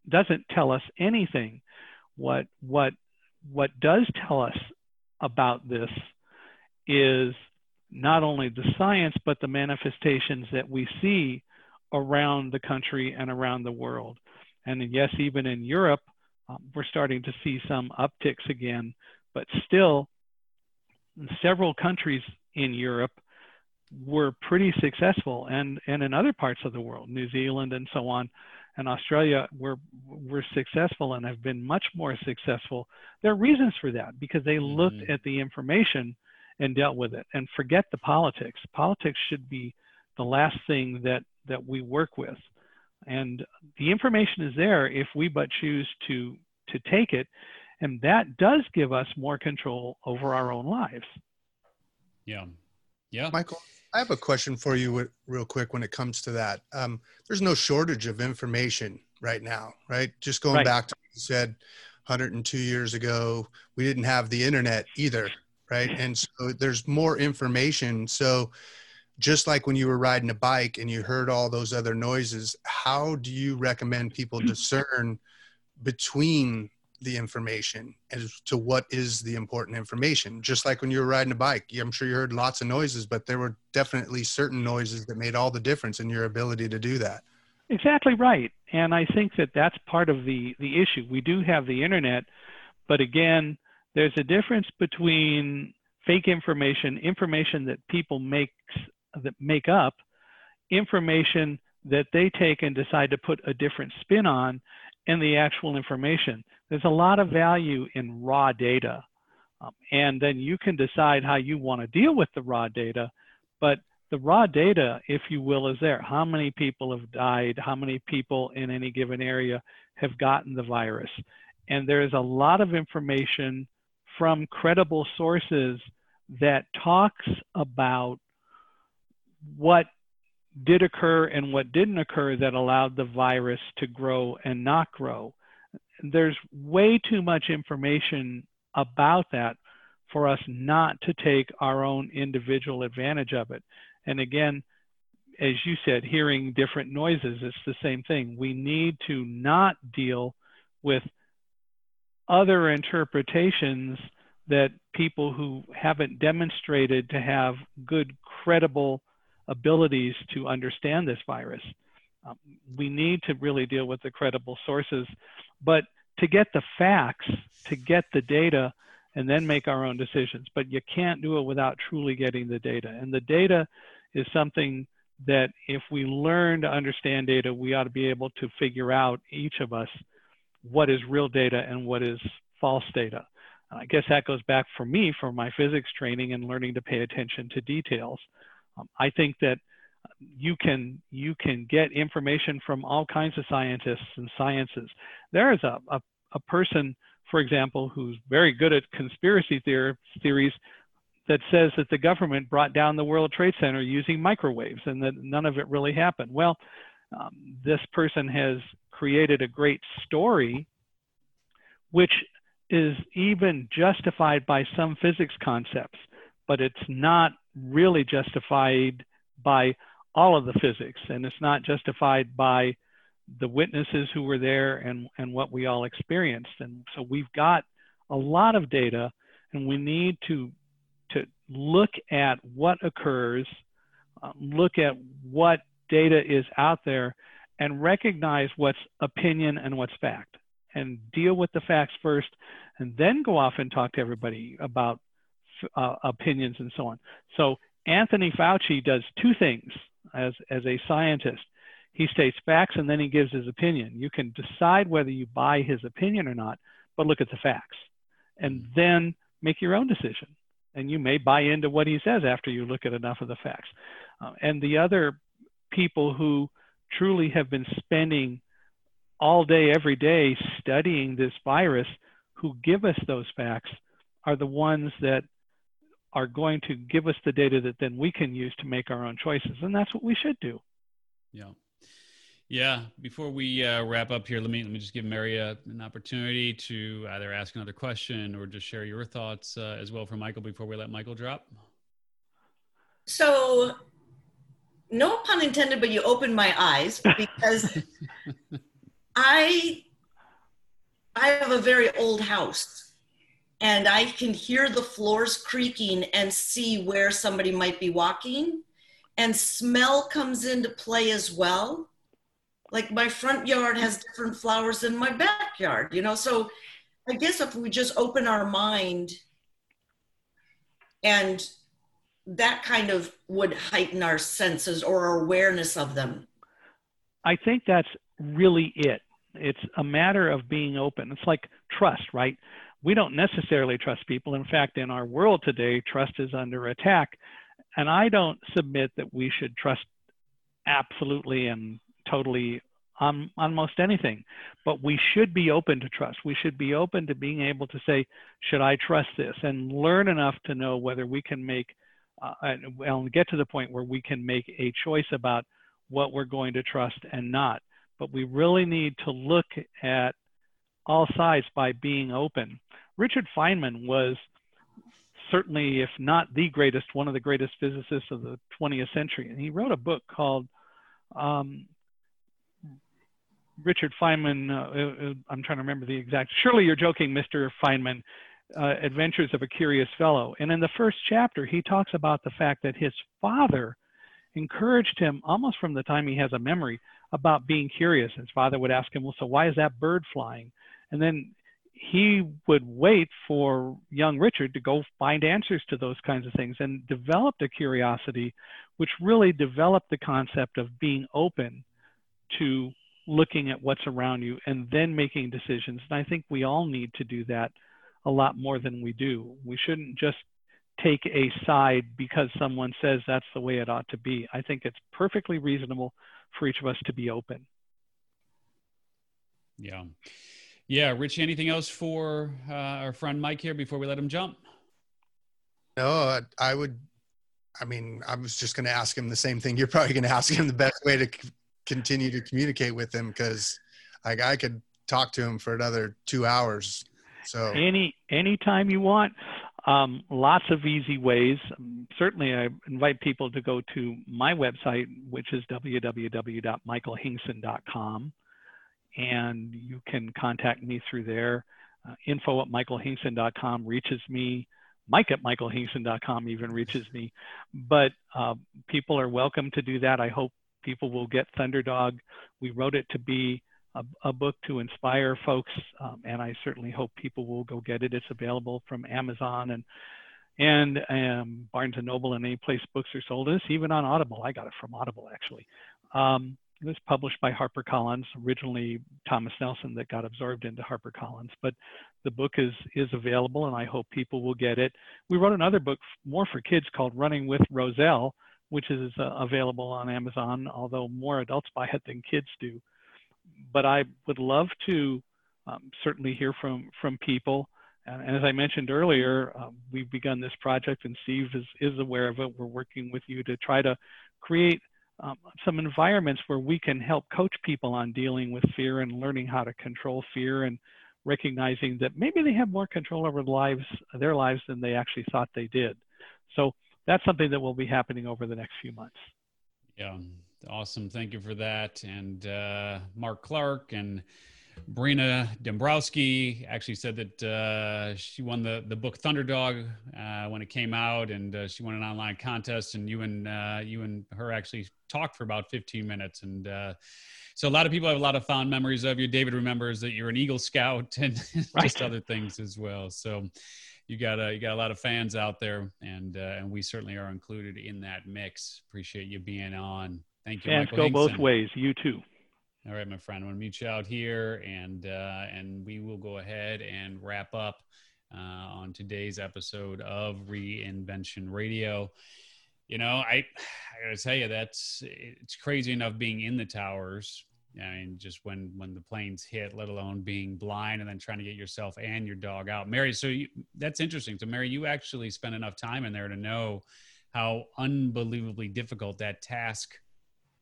doesn't tell us anything. What, what, what does tell us about this is not only the science, but the manifestations that we see around the country and around the world. And yes, even in Europe, um, we're starting to see some upticks again, but still, several countries in Europe were pretty successful, and, and in other parts of the world, New Zealand and so on, and Australia were were successful and have been much more successful. There are reasons for that because they mm-hmm. looked at the information and dealt with it and forget the politics. Politics should be the last thing that that we work with. And the information is there if we but choose to to take it and that does give us more control over our own lives. Yeah. Yeah. Michael, I have a question for you real quick when it comes to that. Um, there's no shortage of information right now, right? Just going right. back to what you said 102 years ago, we didn't have the internet either, right? And so there's more information. So just like when you were riding a bike and you heard all those other noises, how do you recommend people discern between the information as to what is the important information. Just like when you were riding a bike, I'm sure you heard lots of noises, but there were definitely certain noises that made all the difference in your ability to do that. Exactly right. And I think that that's part of the, the issue. We do have the internet, but again, there's a difference between fake information, information that people makes, that make up, information that they take and decide to put a different spin on, and the actual information. There's a lot of value in raw data. Um, and then you can decide how you want to deal with the raw data. But the raw data, if you will, is there. How many people have died? How many people in any given area have gotten the virus? And there's a lot of information from credible sources that talks about what did occur and what didn't occur that allowed the virus to grow and not grow there's way too much information about that for us not to take our own individual advantage of it. And again, as you said, hearing different noises, it's the same thing. We need to not deal with other interpretations that people who haven't demonstrated to have good, credible abilities to understand this virus. Um, we need to really deal with the credible sources, but to get the facts, to get the data, and then make our own decisions. But you can't do it without truly getting the data. And the data is something that if we learn to understand data, we ought to be able to figure out each of us what is real data and what is false data. I guess that goes back for me for my physics training and learning to pay attention to details. Um, I think that you can you can get information from all kinds of scientists and sciences. There is a, a, a person, for example, who's very good at conspiracy theor- theories that says that the government brought down the World Trade Center using microwaves and that none of it really happened. Well, um, this person has created a great story which is even justified by some physics concepts, but it's not really justified by all of the physics, and it's not justified by the witnesses who were there and, and what we all experienced. And so we've got a lot of data, and we need to, to look at what occurs, uh, look at what data is out there, and recognize what's opinion and what's fact, and deal with the facts first, and then go off and talk to everybody about uh, opinions and so on. So Anthony Fauci does two things as, as a scientist. He states facts and then he gives his opinion. You can decide whether you buy his opinion or not, but look at the facts and mm-hmm. then make your own decision. And you may buy into what he says after you look at enough of the facts. Uh, and the other people who truly have been spending all day, every day studying this virus, who give us those facts, are the ones that are going to give us the data that then we can use to make our own choices. And that's what we should do. Yeah. Yeah. Before we uh, wrap up here, let me let me just give Mary a, an opportunity to either ask another question or just share your thoughts uh, as well for Michael before we let Michael drop. So, no pun intended, but you opened my eyes because I I have a very old house and I can hear the floors creaking and see where somebody might be walking. And smell comes into play as well. Like my front yard has different flowers than my backyard, you know? So I guess if we just open our mind and that kind of would heighten our senses or our awareness of them. I think that's really it. It's a matter of being open. It's like trust, right? We don't necessarily trust people. In fact, in our world today, trust is under attack. And I don't submit that we should trust absolutely and totally on, on most anything, but we should be open to trust. We should be open to being able to say, should I trust this? And learn enough to know whether we can make, uh, and get to the point where we can make a choice about what we're going to trust and not. But we really need to look at all sides by being open. Richard Feynman was certainly, if not the greatest, one of the greatest physicists of the 20th century. And he wrote a book called um, Richard Feynman. Uh, uh, I'm trying to remember the exact. Surely you're joking, Mr. Feynman. Uh, Adventures of a Curious Fellow. And in the first chapter, he talks about the fact that his father encouraged him almost from the time he has a memory about being curious. His father would ask him, Well, so why is that bird flying? And then he would wait for young Richard to go find answers to those kinds of things and developed a curiosity, which really developed the concept of being open to looking at what's around you and then making decisions. And I think we all need to do that a lot more than we do. We shouldn't just take a side because someone says that's the way it ought to be. I think it's perfectly reasonable for each of us to be open. Yeah. Yeah, Richie, anything else for uh, our friend Mike here before we let him jump? No, I would. I mean, I was just going to ask him the same thing. You're probably going to ask him the best way to c- continue to communicate with him because like I could talk to him for another two hours. So any anytime you want. Um, lots of easy ways. Um, certainly, I invite people to go to my website, which is www.michaelhingson.com and you can contact me through there. uh, info at michaelhingson.com reaches me. Mike at michaelhingson.com even reaches me. But uh, people are welcome to do that. I hope people will get Thunderdog. We wrote it to be a, a book to inspire folks, um, and I certainly hope people will go get it. It's available from Amazon and and um, Barnes and Noble and any place books are sold. It's even on Audible. I got it from Audible actually. Um, it was published by HarperCollins, originally Thomas Nelson that got absorbed into HarperCollins, but the book is is available and I hope people will get it. We wrote another book more for kids called Running with Roselle, which is uh, available on Amazon, although more adults buy it than kids do. But I would love to um, certainly hear from from people. And as I mentioned earlier, um, we've begun this project, and Steve is, is aware of it. We're working with you to try to create um, some environments where we can help coach people on dealing with fear and learning how to control fear and recognizing that maybe they have more control over lives, their lives than they actually thought they did. So that's something that will be happening over the next few months. Yeah, awesome. Thank you for that. And uh, Mark Clark and Brina Dombrowski actually said that uh, she won the, the book Thunderdog uh, when it came out, and uh, she won an online contest. And you and uh, you and her actually talked for about 15 minutes. And uh, so a lot of people have a lot of fond memories of you. David remembers that you're an Eagle Scout and right. just other things as well. So you got a you got a lot of fans out there, and uh, and we certainly are included in that mix. Appreciate you being on. Thank you. Fans Michael go Hingson. both ways. You too. All right, my friend. I'm going to meet you out here, and uh, and we will go ahead and wrap up uh, on today's episode of Reinvention Radio. You know, I I got to tell you that's it's crazy enough being in the towers. I mean, just when when the planes hit, let alone being blind and then trying to get yourself and your dog out. Mary, so you, that's interesting. So, Mary, you actually spent enough time in there to know how unbelievably difficult that task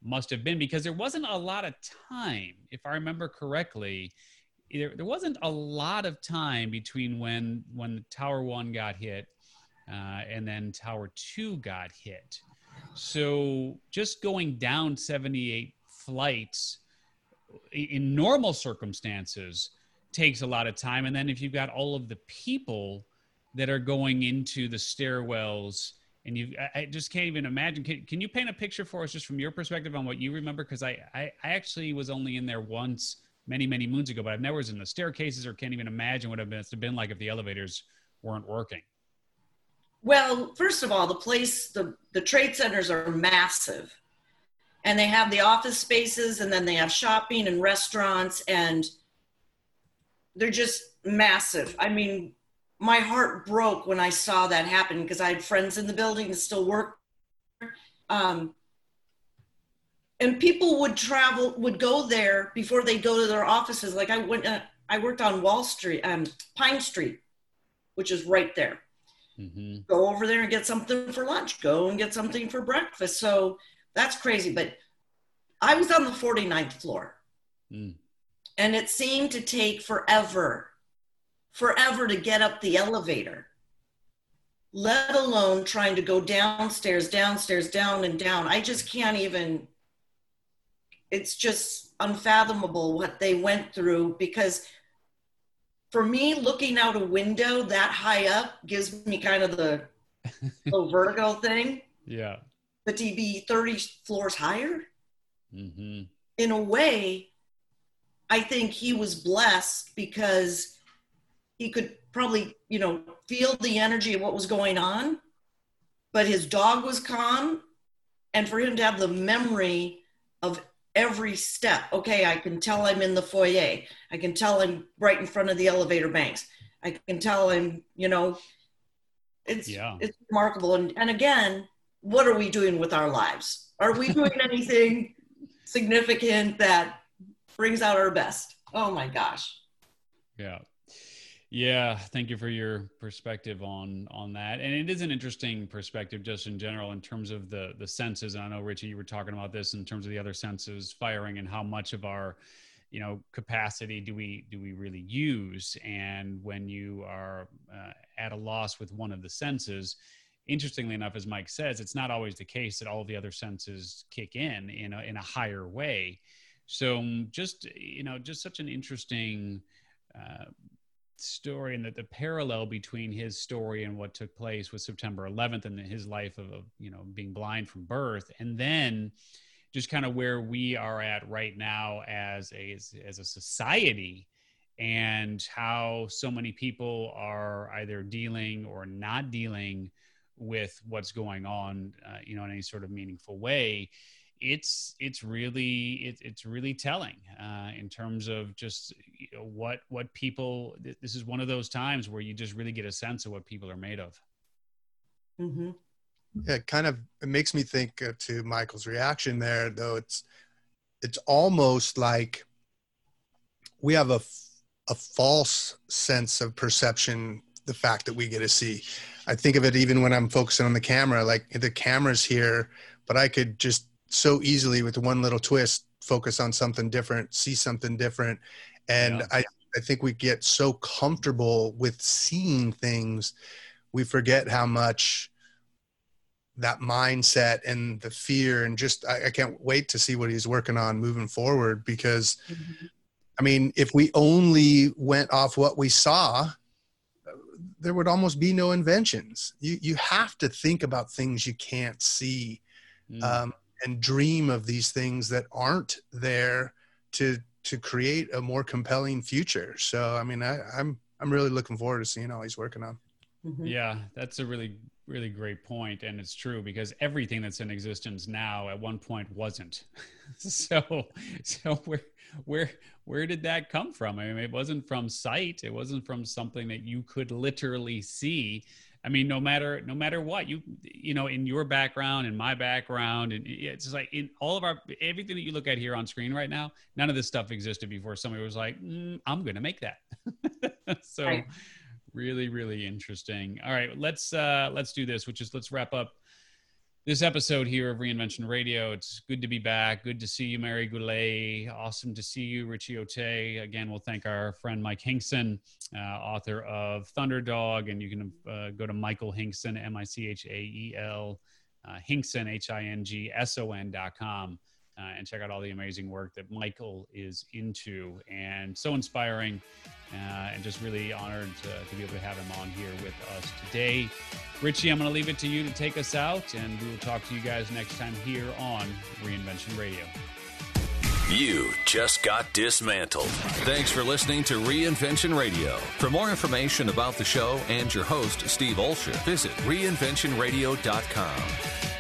must have been because there wasn't a lot of time, if I remember correctly. There, there wasn't a lot of time between when when Tower One got hit uh, and then Tower Two got hit. So just going down 78 flights in normal circumstances takes a lot of time, and then if you've got all of the people that are going into the stairwells and you I, just can't even imagine. Can, can you paint a picture for us just from your perspective on what you remember? Because I, I i actually was only in there once many many moons ago but i've never was in the staircases or can't even imagine what it must have been like if the elevators weren't working. Well first of all the place the the trade centers are massive and they have the office spaces and then they have shopping and restaurants and they're just massive. I mean my heart broke when I saw that happen because I had friends in the building that still work. Um, and people would travel, would go there before they go to their offices. Like I went, uh, I worked on Wall Street, um, Pine Street, which is right there. Mm-hmm. Go over there and get something for lunch. Go and get something for breakfast. So that's crazy. But I was on the 49th floor, mm. and it seemed to take forever forever to get up the elevator, let alone trying to go downstairs, downstairs, down and down. I just can't even, it's just unfathomable what they went through because for me, looking out a window that high up gives me kind of the vertigo thing. Yeah. But to be 30 floors higher, mm-hmm. in a way, I think he was blessed because he could probably, you know, feel the energy of what was going on, but his dog was calm. And for him to have the memory of every step, okay, I can tell I'm in the foyer. I can tell I'm right in front of the elevator banks. I can tell I'm, you know, it's yeah. it's remarkable. And and again, what are we doing with our lives? Are we doing anything significant that brings out our best? Oh my gosh. Yeah. Yeah, thank you for your perspective on on that. And it is an interesting perspective just in general in terms of the the senses. And I know Richie, you were talking about this in terms of the other senses firing and how much of our you know capacity do we do we really use and when you are uh, at a loss with one of the senses interestingly enough as mike says it's not always the case that all the other senses kick in in a, in a higher way so just you know just such an interesting uh, story and that the parallel between his story and what took place with September 11th and his life of, of you know being blind from birth, and then just kind of where we are at right now as a as, as a society and how so many people are either dealing or not dealing with what's going on uh, you know in any sort of meaningful way it's it's really it, it's really telling uh, in terms of just you know, what what people this is one of those times where you just really get a sense of what people are made of mm-hmm. yeah it kind of it makes me think uh, to michael's reaction there though it's it's almost like we have a a false sense of perception the fact that we get to see i think of it even when i'm focusing on the camera like the camera's here but i could just so easily with one little twist focus on something different see something different and yeah. i i think we get so comfortable with seeing things we forget how much that mindset and the fear and just I, I can't wait to see what he's working on moving forward because mm-hmm. i mean if we only went off what we saw there would almost be no inventions you you have to think about things you can't see mm. um, and dream of these things that aren't there to to create a more compelling future. So I mean, I, am I'm, I'm really looking forward to seeing all he's working on. Mm-hmm. Yeah, that's a really really great point, and it's true because everything that's in existence now at one point wasn't. so so where where where did that come from? I mean, it wasn't from sight. It wasn't from something that you could literally see. I mean, no matter no matter what you you know in your background in my background and it's just like in all of our everything that you look at here on screen right now, none of this stuff existed before somebody was like, mm, I'm going to make that. so right. really really interesting. All right, let's uh let's do this, which is let's wrap up this episode here of Reinvention Radio. It's good to be back. Good to see you, Mary Goulet. Awesome to see you, Richie Ote. Again, we'll thank our friend Mike Hingson, uh, author of Thunderdog. And you can uh, go to Michael Hingson, M I C H A E L, uh, Hingson, H I N G S O N dot com. Uh, and check out all the amazing work that Michael is into and so inspiring uh, and just really honored to, to, be able to have him on here with us today. Richie, I'm going to leave it to you to take us out, and we will talk to you guys next time here on Reinvention Radio. You just got dismantled. Thanks for listening to Reinvention Radio. For more information about the show and your host, Steve Olsher, visit reinventionradio.com.